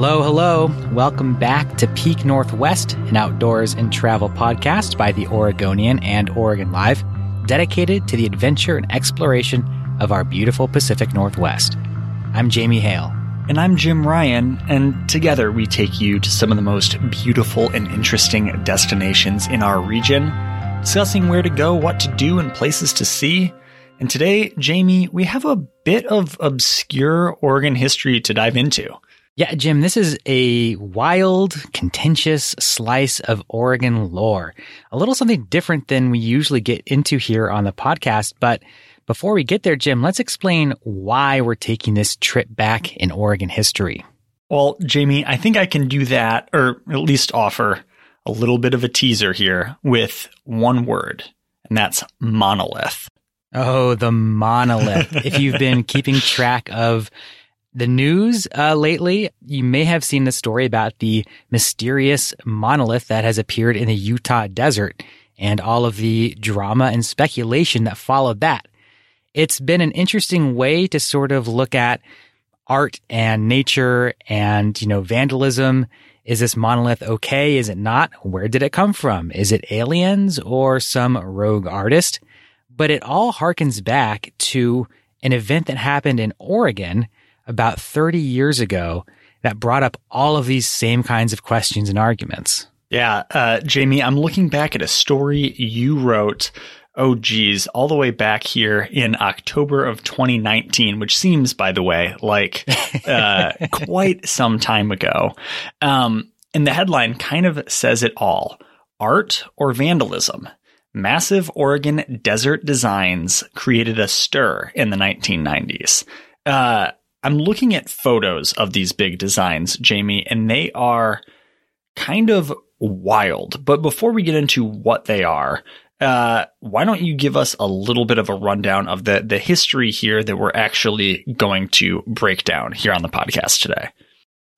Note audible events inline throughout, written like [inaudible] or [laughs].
Hello, hello. Welcome back to Peak Northwest, an outdoors and travel podcast by the Oregonian and Oregon Live, dedicated to the adventure and exploration of our beautiful Pacific Northwest. I'm Jamie Hale. And I'm Jim Ryan, and together we take you to some of the most beautiful and interesting destinations in our region, discussing where to go, what to do, and places to see. And today, Jamie, we have a bit of obscure Oregon history to dive into. Yeah, Jim, this is a wild, contentious slice of Oregon lore. A little something different than we usually get into here on the podcast. But before we get there, Jim, let's explain why we're taking this trip back in Oregon history. Well, Jamie, I think I can do that, or at least offer a little bit of a teaser here with one word, and that's monolith. Oh, the monolith. if you've been keeping track of the news uh, lately, you may have seen the story about the mysterious monolith that has appeared in the Utah desert and all of the drama and speculation that followed that. It's been an interesting way to sort of look at art and nature and, you know, vandalism. Is this monolith okay? Is it not? Where did it come from? Is it aliens or some rogue artist? But it all harkens back to an event that happened in Oregon about 30 years ago that brought up all of these same kinds of questions and arguments. Yeah, uh, Jamie, I'm looking back at a story you wrote. Oh, geez, all the way back here in October of 2019, which seems, by the way, like [laughs] uh, quite some time ago. Um, and the headline kind of says it all Art or Vandalism? Massive Oregon desert designs created a stir in the 1990s. Uh, I'm looking at photos of these big designs, Jamie, and they are kind of wild. But before we get into what they are, uh, why don't you give us a little bit of a rundown of the the history here that we're actually going to break down here on the podcast today?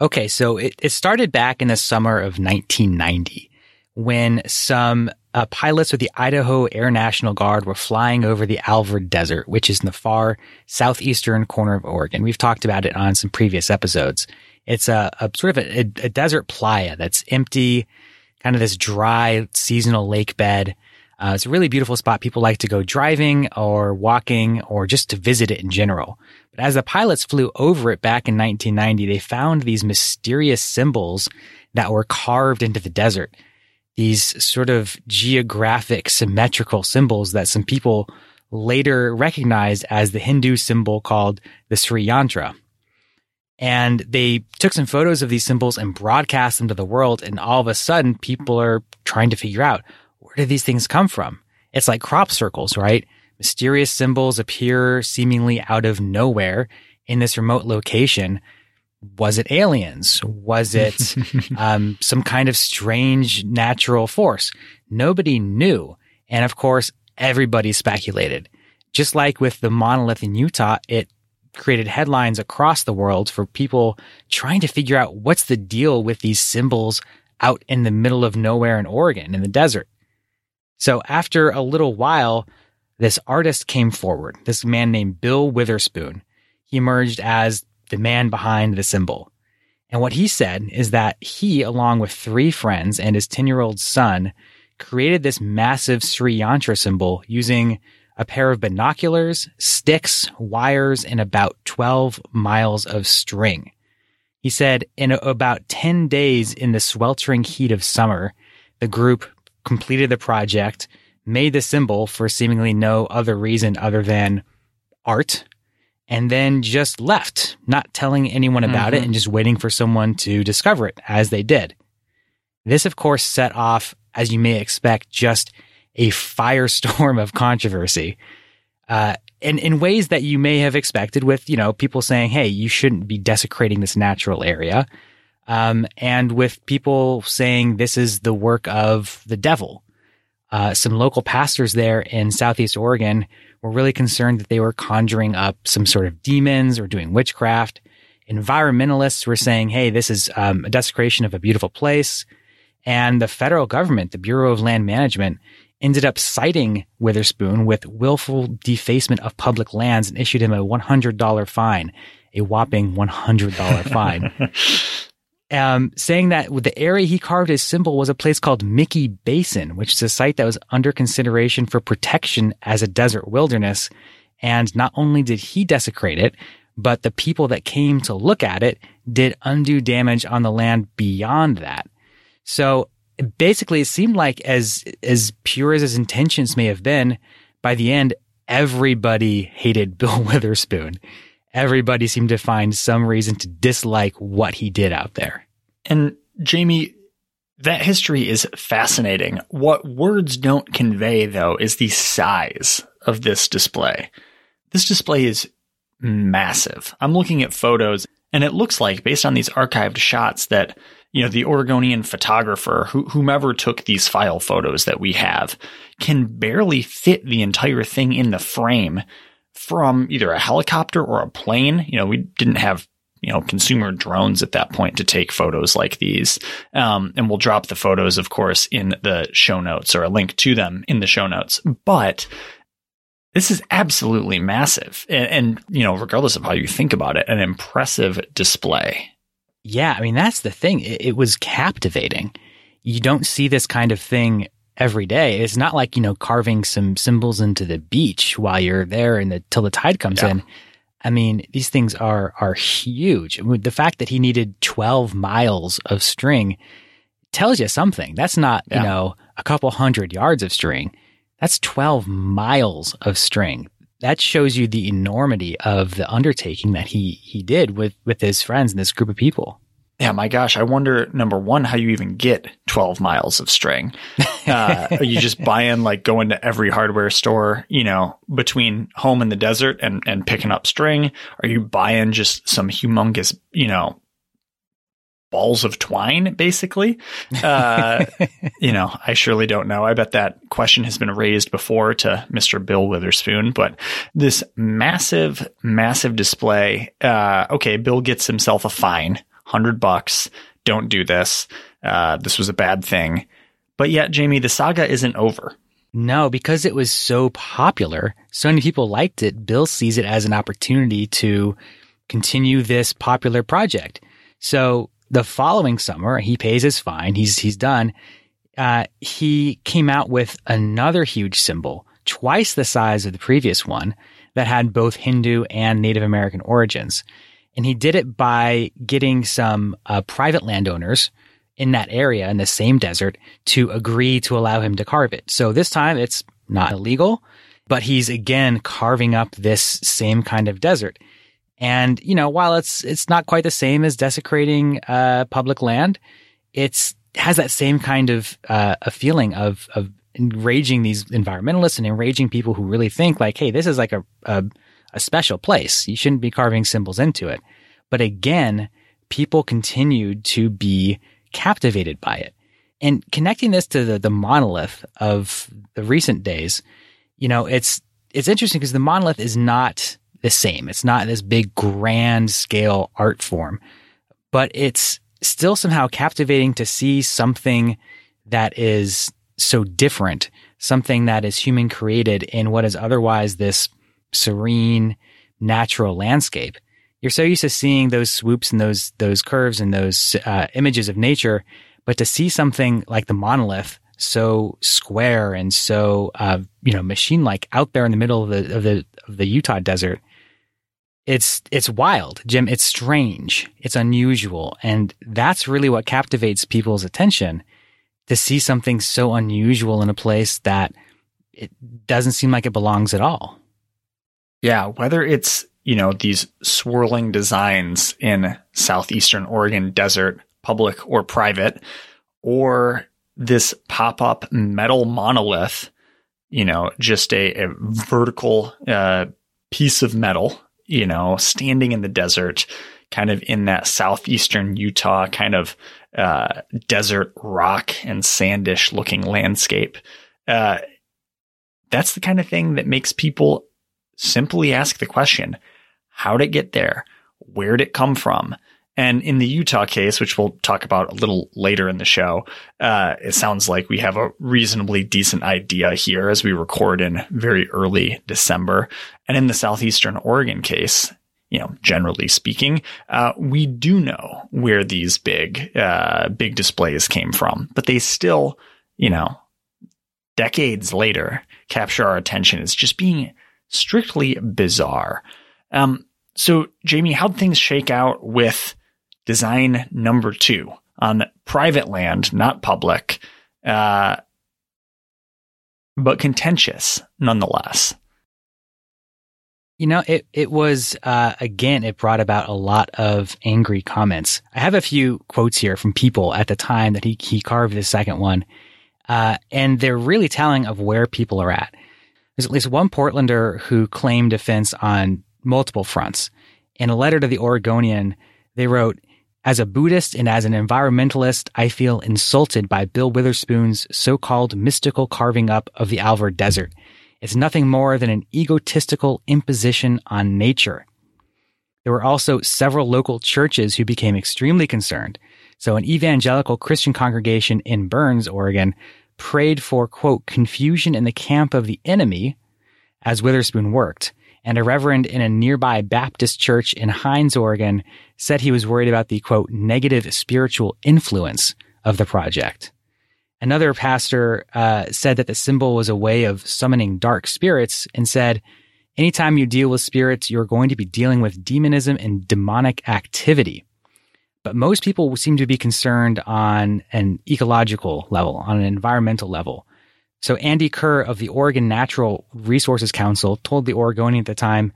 Okay, so it, it started back in the summer of 1990 when some uh, pilots with the Idaho Air National Guard were flying over the Alvord Desert, which is in the far southeastern corner of Oregon. We've talked about it on some previous episodes. It's a, a sort of a, a, desert playa that's empty, kind of this dry seasonal lake bed. Uh, it's a really beautiful spot. People like to go driving or walking or just to visit it in general. But as the pilots flew over it back in 1990, they found these mysterious symbols that were carved into the desert these sort of geographic symmetrical symbols that some people later recognized as the Hindu symbol called the Sri Yantra. And they took some photos of these symbols and broadcast them to the world. And all of a sudden, people are trying to figure out where do these things come from? It's like crop circles, right? Mysterious symbols appear seemingly out of nowhere in this remote location was it aliens? Was it [laughs] um, some kind of strange natural force? Nobody knew. And of course, everybody speculated. Just like with the monolith in Utah, it created headlines across the world for people trying to figure out what's the deal with these symbols out in the middle of nowhere in Oregon in the desert. So after a little while, this artist came forward, this man named Bill Witherspoon. He emerged as the man behind the symbol. And what he said is that he, along with three friends and his 10 year old son, created this massive Sri Yantra symbol using a pair of binoculars, sticks, wires, and about 12 miles of string. He said in about 10 days in the sweltering heat of summer, the group completed the project, made the symbol for seemingly no other reason other than art, and then just left, not telling anyone about mm-hmm. it and just waiting for someone to discover it as they did. This, of course, set off, as you may expect, just a firestorm of controversy. Uh, and in ways that you may have expected with, you know, people saying, Hey, you shouldn't be desecrating this natural area. Um, and with people saying this is the work of the devil. Uh, some local pastors there in Southeast Oregon were really concerned that they were conjuring up some sort of demons or doing witchcraft. Environmentalists were saying, Hey, this is um, a desecration of a beautiful place. And the federal government, the Bureau of Land Management, ended up citing Witherspoon with willful defacement of public lands and issued him a $100 fine, a whopping $100 fine. [laughs] Um, saying that the area he carved his symbol was a place called Mickey Basin, which is a site that was under consideration for protection as a desert wilderness. And not only did he desecrate it, but the people that came to look at it did undue damage on the land beyond that. So basically it seemed like as as pure as his intentions may have been, by the end, everybody hated Bill [laughs] Witherspoon. Everybody seemed to find some reason to dislike what he did out there. And Jamie, that history is fascinating. What words don't convey, though, is the size of this display. This display is massive. I'm looking at photos, and it looks like, based on these archived shots, that you know, the Oregonian photographer, who, whomever took these file photos that we have, can barely fit the entire thing in the frame from either a helicopter or a plane. You know, we didn't have you know consumer drones at that point to take photos like these um, and we'll drop the photos of course in the show notes or a link to them in the show notes but this is absolutely massive and, and you know regardless of how you think about it an impressive display yeah, I mean that's the thing. It, it, was captivating. You don't see this kind of thing every day. It's not like you know carving some symbols into the beach while you're there and the till the tide comes yeah. in. I mean, these things are are huge. The fact that he needed 12 miles of string tells you something. That's not, yeah. you know, a couple hundred yards of string. That's 12 miles of string that shows you the enormity of the undertaking that he he did with with his friends and this group of people. Yeah, my gosh, I wonder number one how you even get twelve miles of string. [laughs] Uh, are you just buying like going to every hardware store, you know, between home and the desert and and picking up string? Are you buying just some humongous, you know, balls of twine, basically. Uh, [laughs] you know, I surely don't know. I bet that question has been raised before to Mr. Bill Witherspoon, but this massive, massive display. Uh, okay, Bill gets himself a fine, hundred bucks. Don't do this. Uh, this was a bad thing. But yet, Jamie, the saga isn't over. No, because it was so popular, so many people liked it. Bill sees it as an opportunity to continue this popular project. So the following summer, he pays his fine. He's, he's done. Uh, he came out with another huge symbol, twice the size of the previous one, that had both Hindu and Native American origins. And he did it by getting some uh, private landowners in that area in the same desert to agree to allow him to carve it. So this time it's not illegal, but he's again carving up this same kind of desert. And, you know, while it's, it's not quite the same as desecrating, uh, public land, it's, has that same kind of, uh, a feeling of, of enraging these environmentalists and enraging people who really think like, Hey, this is like a, a, a special place. You shouldn't be carving symbols into it. But again, people continued to be captivated by it. And connecting this to the, the monolith of the recent days, you know, it's, it's interesting because the monolith is not the same. It's not this big grand scale art form, but it's still somehow captivating to see something that is so different, something that is human created in what is otherwise this serene, natural landscape. You're so used to seeing those swoops and those those curves and those uh, images of nature, but to see something like the monolith so square and so uh, you know machine like out there in the middle of the of the of the Utah desert it's it's wild, Jim. It's strange. It's unusual, and that's really what captivates people's attention to see something so unusual in a place that it doesn't seem like it belongs at all. Yeah, whether it's you know these swirling designs in southeastern Oregon desert, public or private, or this pop up metal monolith, you know, just a, a vertical uh, piece of metal you know, standing in the desert, kind of in that southeastern Utah kind of uh, desert rock and sandish looking landscape. Uh, that's the kind of thing that makes people simply ask the question, how'd it get there? Where'd it come from? And in the Utah case, which we'll talk about a little later in the show, uh, it sounds like we have a reasonably decent idea here as we record in very early December. And in the Southeastern Oregon case, you know, generally speaking, uh, we do know where these big, uh, big displays came from, but they still, you know, decades later capture our attention as just being strictly bizarre. Um, so Jamie, how'd things shake out with design number two on private land, not public, uh, but contentious nonetheless. You know, it it was uh, again. It brought about a lot of angry comments. I have a few quotes here from people at the time that he he carved the second one, uh, and they're really telling of where people are at. There's at least one Portlander who claimed defense on multiple fronts. In a letter to the Oregonian, they wrote, as a Buddhist and as an environmentalist, I feel insulted by Bill Witherspoon's so-called mystical carving up of the Alvord Desert. It's nothing more than an egotistical imposition on nature. There were also several local churches who became extremely concerned. So an evangelical Christian congregation in Burns, Oregon, prayed for, quote, confusion in the camp of the enemy as Witherspoon worked and a reverend in a nearby Baptist church in Hines, Oregon, said he was worried about the quote, negative spiritual influence of the project. Another pastor uh, said that the symbol was a way of summoning dark spirits and said, anytime you deal with spirits, you're going to be dealing with demonism and demonic activity. But most people seem to be concerned on an ecological level, on an environmental level. So Andy Kerr of the Oregon Natural Resources Council told the Oregonian at the time,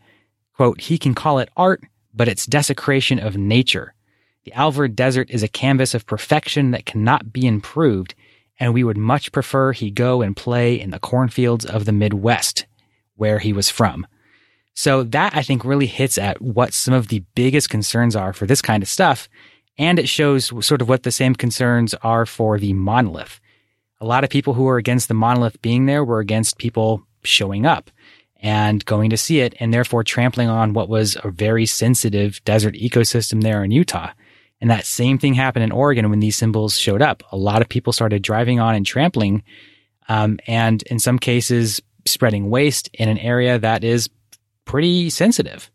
quote, he can call it art, but it's desecration of nature. The Alvord Desert is a canvas of perfection that cannot be improved, and we would much prefer he go and play in the cornfields of the Midwest, where he was from. So that I think really hits at what some of the biggest concerns are for this kind of stuff. And it shows sort of what the same concerns are for the monolith a lot of people who were against the monolith being there were against people showing up and going to see it and therefore trampling on what was a very sensitive desert ecosystem there in Utah. And that same thing happened in Oregon when these symbols showed up. A lot of people started driving on and trampling, um, and in some cases, spreading waste in an area that is pretty sensitive.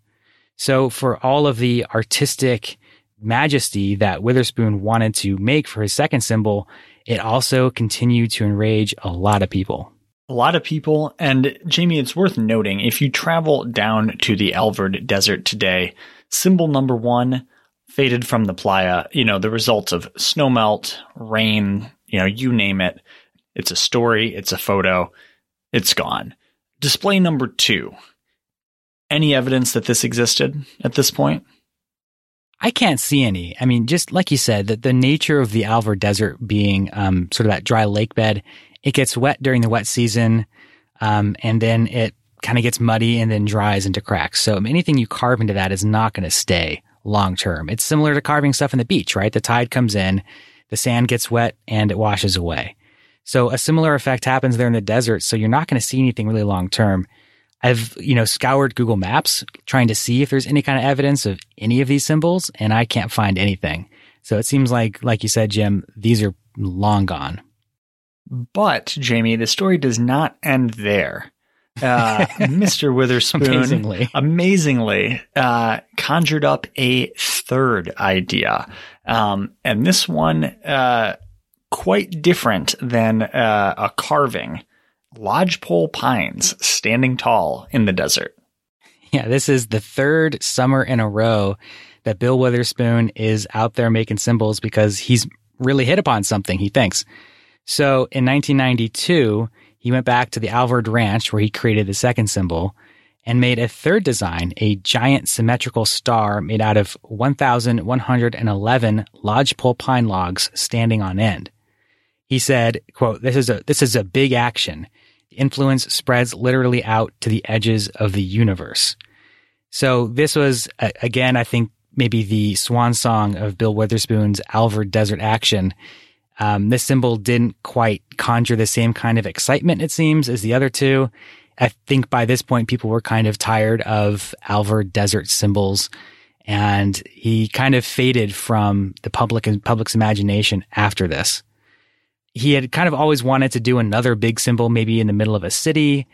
So for all of the artistic majesty that Witherspoon wanted to make for his second symbol, it also continued to enrage a lot of people. A lot of people. And Jamie, it's worth noting if you travel down to the Alvord Desert today, symbol number one faded from the playa, you know, the result of snowmelt, rain, you know, you name it. It's a story, it's a photo, it's gone. Display number two. Any evidence that this existed at this point? I can't see any. I mean, just like you said, that the nature of the Alvord Desert being um, sort of that dry lake bed, it gets wet during the wet season, um, and then it kind of gets muddy and then dries into cracks. So anything you carve into that is not going to stay long term. It's similar to carving stuff in the beach, right? The tide comes in, the sand gets wet, and it washes away. So a similar effect happens there in the desert. So you're not going to see anything really long term. I've, you know, scoured Google Maps trying to see if there's any kind of evidence of any of these symbols, and I can't find anything. So it seems like, like you said, Jim, these are long gone. But, Jamie, the story does not end there. Uh, [laughs] Mr. Witherspoon amazingly, amazingly uh, conjured up a third idea. Um, and this one, uh, quite different than uh, a carving lodgepole pines standing tall in the desert. Yeah, this is the third summer in a row that Bill Witherspoon is out there making symbols because he's really hit upon something, he thinks. So in 1992, he went back to the Alvord Ranch where he created the second symbol and made a third design, a giant symmetrical star made out of 1,111 lodgepole pine logs standing on end. He said, quote, this is a, this is a big action. Influence spreads literally out to the edges of the universe. So this was, again, I think maybe the swan song of Bill Witherspoon's Alvord Desert Action. Um, this symbol didn't quite conjure the same kind of excitement, it seems, as the other two. I think by this point, people were kind of tired of Alvord Desert symbols, and he kind of faded from the public and public's imagination after this. He had kind of always wanted to do another big symbol, maybe in the middle of a city,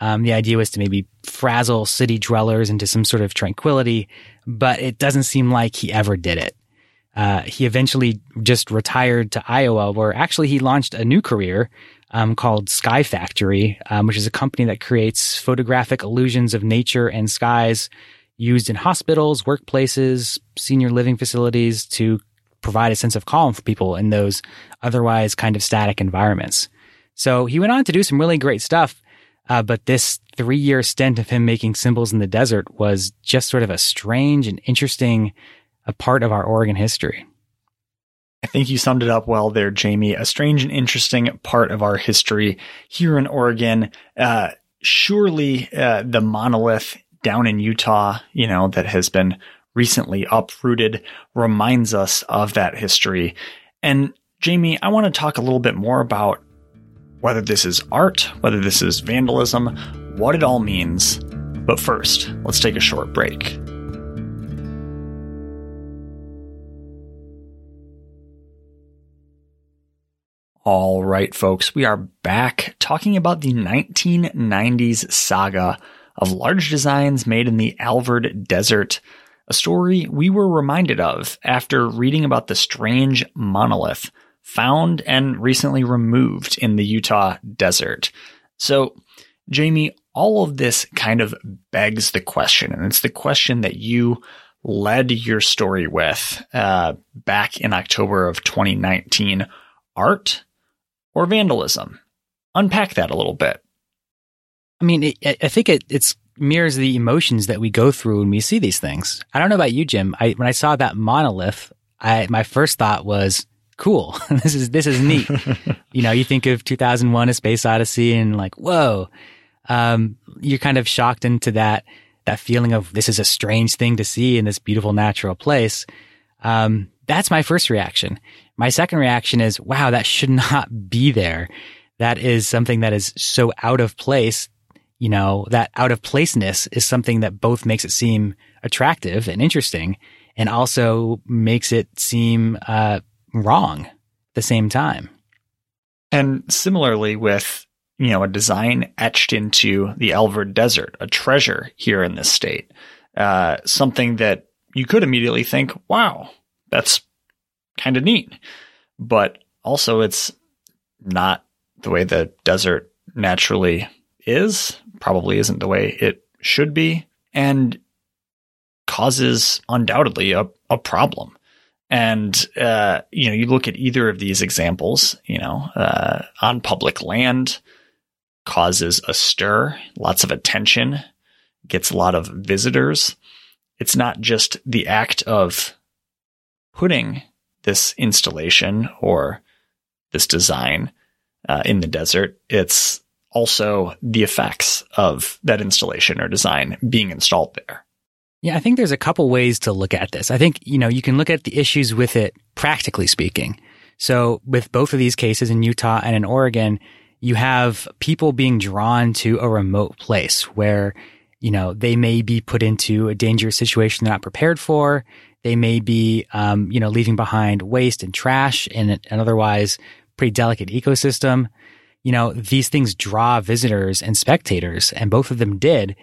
um, the idea was to maybe frazzle city dwellers into some sort of tranquility, but it doesn't seem like he ever did it. Uh, he eventually just retired to Iowa, where actually he launched a new career um, called Sky Factory, um, which is a company that creates photographic illusions of nature and skies used in hospitals, workplaces, senior living facilities to provide a sense of calm for people in those otherwise kind of static environments. So he went on to do some really great stuff. Uh, but this three year stint of him making symbols in the desert was just sort of a strange and interesting a part of our Oregon history. I think you summed it up well there, Jamie. A strange and interesting part of our history here in Oregon. Uh, surely uh, the monolith down in Utah, you know, that has been recently uprooted reminds us of that history. And Jamie, I want to talk a little bit more about whether this is art, whether this is vandalism, what it all means. But first, let's take a short break. All right, folks, we are back talking about the 1990s saga of large designs made in the Alvord Desert, a story we were reminded of after reading about the strange monolith found and recently removed in the Utah desert. So, Jamie, all of this kind of begs the question, and it's the question that you led your story with uh, back in October of 2019 art or vandalism? Unpack that a little bit. I mean, I think it it's mirrors the emotions that we go through when we see these things. I don't know about you, Jim. I, when I saw that monolith, I, my first thought was, cool. [laughs] this is, this is neat. [laughs] you know, you think of 2001, A Space Odyssey and like, whoa, um, you're kind of shocked into that, that feeling of this is a strange thing to see in this beautiful natural place. Um, that's my first reaction. My second reaction is, wow, that should [laughs] not be there. That is something that is so out of place. You know, that out of placeness is something that both makes it seem attractive and interesting and also makes it seem, uh, wrong at the same time. And similarly with, you know, a design etched into the Alvord Desert, a treasure here in this state, uh, something that you could immediately think, wow, that's kind of neat. But also it's not the way the desert naturally is, probably isn't the way it should be, and causes undoubtedly a, a problem. And, uh, you know, you look at either of these examples, you know, uh, on public land causes a stir, lots of attention, gets a lot of visitors. It's not just the act of putting this installation or this design uh, in the desert. It's also the effects of that installation or design being installed there. Yeah, I think there's a couple ways to look at this. I think, you know, you can look at the issues with it practically speaking. So with both of these cases in Utah and in Oregon, you have people being drawn to a remote place where, you know, they may be put into a dangerous situation they're not prepared for. They may be, um, you know, leaving behind waste and trash in an otherwise pretty delicate ecosystem. You know, these things draw visitors and spectators, and both of them did.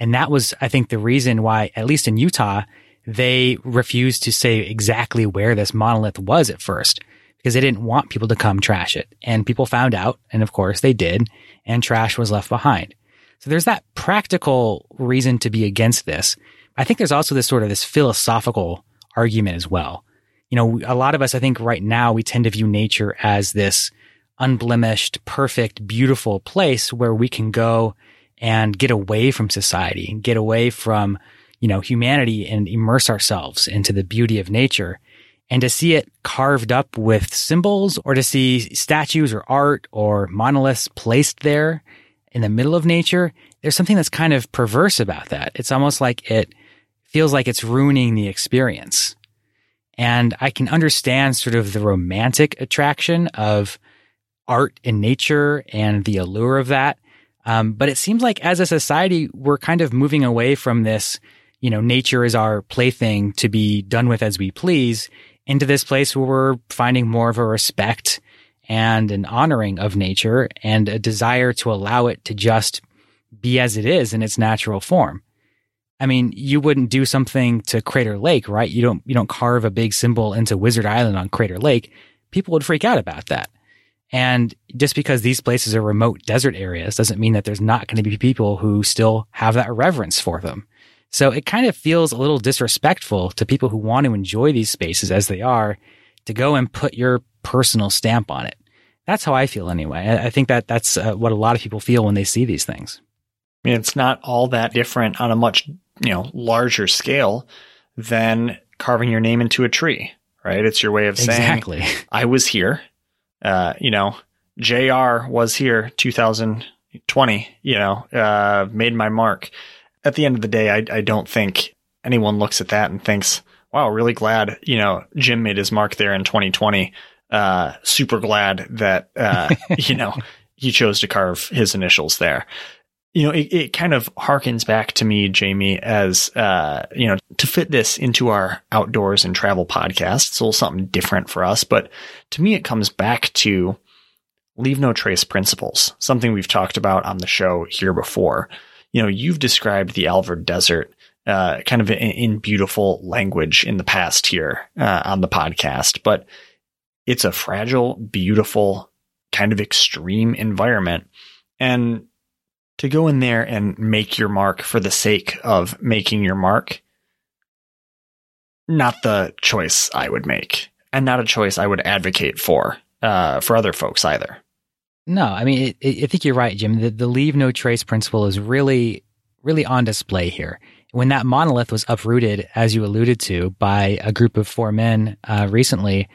And that was, I think, the reason why, at least in Utah, they refused to say exactly where this monolith was at first because they didn't want people to come trash it. And people found out. And of course they did. And trash was left behind. So there's that practical reason to be against this. I think there's also this sort of this philosophical argument as well. You know, a lot of us, I think right now we tend to view nature as this unblemished, perfect, beautiful place where we can go and get away from society and get away from, you know, humanity and immerse ourselves into the beauty of nature. And to see it carved up with symbols or to see statues or art or monoliths placed there in the middle of nature, there's something that's kind of perverse about that. It's almost like it feels like it's ruining the experience. And I can understand sort of the romantic attraction of art in nature and the allure of that. Um, but it seems like as a society, we're kind of moving away from this, you know, nature is our plaything to be done with as we please into this place where we're finding more of a respect and an honoring of nature and a desire to allow it to just be as it is in its natural form. I mean, you wouldn't do something to Crater Lake, right? You don't, you don't carve a big symbol into Wizard Island on Crater Lake. People would freak out about that. And just because these places are remote desert areas doesn't mean that there's not going to be people who still have that reverence for them. So it kind of feels a little disrespectful to people who want to enjoy these spaces as they are to go and put your personal stamp on it. That's how I feel anyway. I think that that's uh, what a lot of people feel when they see these things. I mean, it's not all that different on a much, you know, larger scale than carving your name into a tree, right? It's your way of saying, exactly. I was here uh, you know, JR was here 2020, you know, uh, made my mark. At the end of the day, I, I don't think anyone looks at that and thinks, wow, really glad, you know, Jim made his mark there in 2020. Uh, super glad that, uh, [laughs] you know, he chose to carve his initials there. You know, it, it kind of harkens back to me, Jamie, as, uh, you know, to fit this into our outdoors and travel podcast. It's a little something different for us, but to me, it comes back to leave no trace principles, something we've talked about on the show here before. You know, you've described the Alvord Desert uh, kind of in, in, beautiful language in the past here uh, on the podcast, but it's a fragile, beautiful, kind of extreme environment. And to go in there and make your mark for the sake of making your mark, not the choice I would make and not a choice I would advocate for uh, for other folks either. No, I mean, it, it, I think you're right, Jim. The, the leave no trace principle is really, really on display here. When that monolith was uprooted, as you alluded to, by a group of four men uh, recently,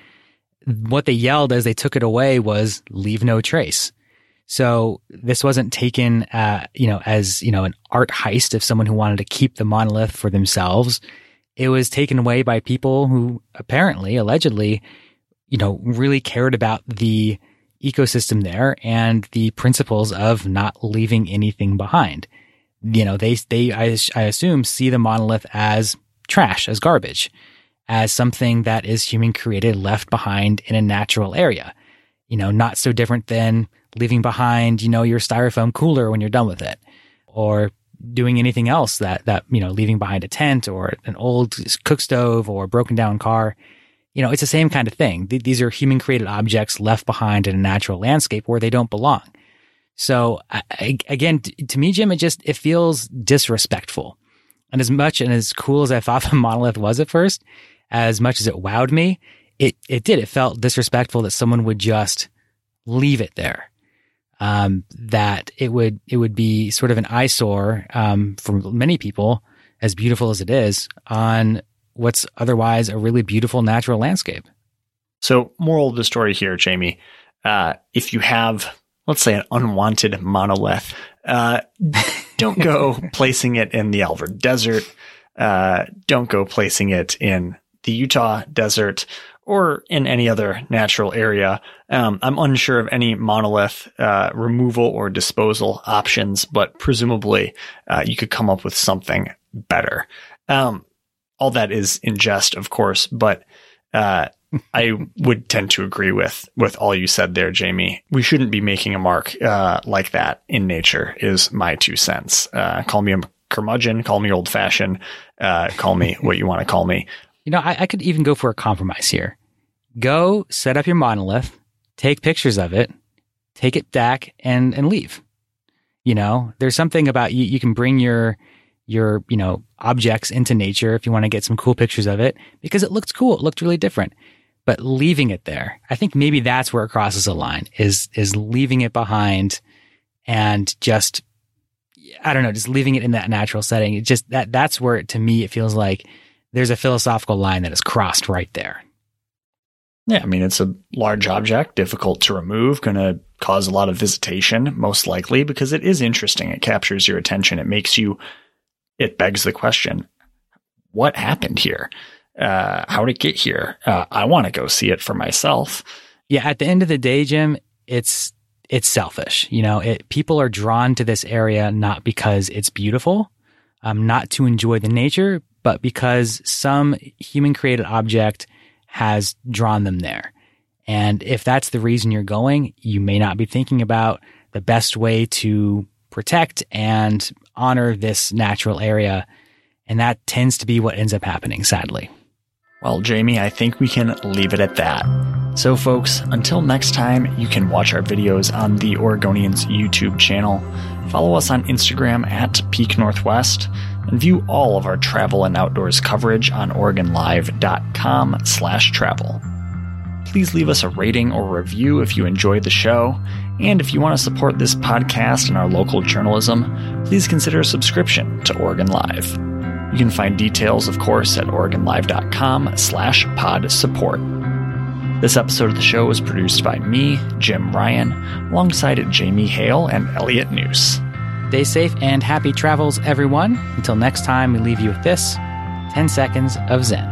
what they yelled as they took it away was "Leave no trace." So this wasn't taken, uh, you know, as you know, an art heist of someone who wanted to keep the monolith for themselves it was taken away by people who apparently, allegedly, you know, really cared about the ecosystem there and the principles of not leaving anything behind. You know, they, they, I, I assume see the monolith as trash, as garbage, as something that is human created left behind in a natural area. You know, not so different than leaving behind, you know, your styrofoam cooler when you're done with it or doing anything else that, that, you know, leaving behind a tent or an old cook stove or broken down car. You know, it's the same kind of thing. These are human created objects left behind in a natural landscape where they don't belong. So I, again, to me, Jim, it just, it feels disrespectful. And as much and as cool as I thought [laughs] the monolith was at first, as much as it wowed me, it, it did. It felt disrespectful that someone would just leave it there um, that it would it would be sort of an eyesore um, for many people, as beautiful as it is, on what's otherwise a really beautiful natural landscape. So, moral of the story here, Jamie, uh, if you have, let's say, an unwanted monolith, uh, [laughs] don't go placing it in the Alvord Desert. Uh, don't go placing it in the Utah desert or in any other natural area. Um, I'm unsure of any monolith uh, removal or disposal options, but presumably uh, you could come up with something better. Um, all that is in jest, of course, but uh, I would tend to agree with with all you said there, Jamie. We shouldn't be making a mark uh, like that in nature. Is my two cents. Uh, call me a curmudgeon, call me old fashioned, uh, call me what you want to call me. You know, I, I could even go for a compromise here. Go set up your monolith, take pictures of it, take it back, and and leave. You know, there's something about you, you can bring your, your, you know, objects into nature if you want to get some cool pictures of it because it looked cool. It looked really different. But leaving it there, I think maybe that's where it crosses a line is, is leaving it behind and just, I don't know, just leaving it in that natural setting. It just that, that's where it, to me, it feels like there's a philosophical line that is crossed right there. Yeah, I mean, it's a large object, difficult to remove, going to cause a lot of visitation, most likely, because it is interesting. It captures your attention. It makes you, it begs the question what happened here? Uh, how did it get here? Uh, I want to go see it for myself. Yeah, at the end of the day, Jim, it's it's selfish. You know, it, people are drawn to this area not because it's beautiful, um, not to enjoy the nature, but because some human created object has drawn them there. And if that's the reason you're going, you may not be thinking about the best way to protect and honor this natural area. And that tends to be what ends up happening, sadly. Well, Jamie, I think we can leave it at that. So, folks, until next time, you can watch our videos on the Oregonians YouTube channel, follow us on Instagram at Peak Northwest, and view all of our travel and outdoors coverage on OregonLive.com slash travel. Please leave us a rating or review if you enjoyed the show, and if you want to support this podcast and our local journalism, please consider a subscription to Oregon Live. You can find details, of course, at OregonLive.com slash pod support. This episode of the show was produced by me, Jim Ryan, alongside Jamie Hale and Elliot Njus. Stay safe and happy travels, everyone. Until next time, we leave you with this 10 seconds of Zen.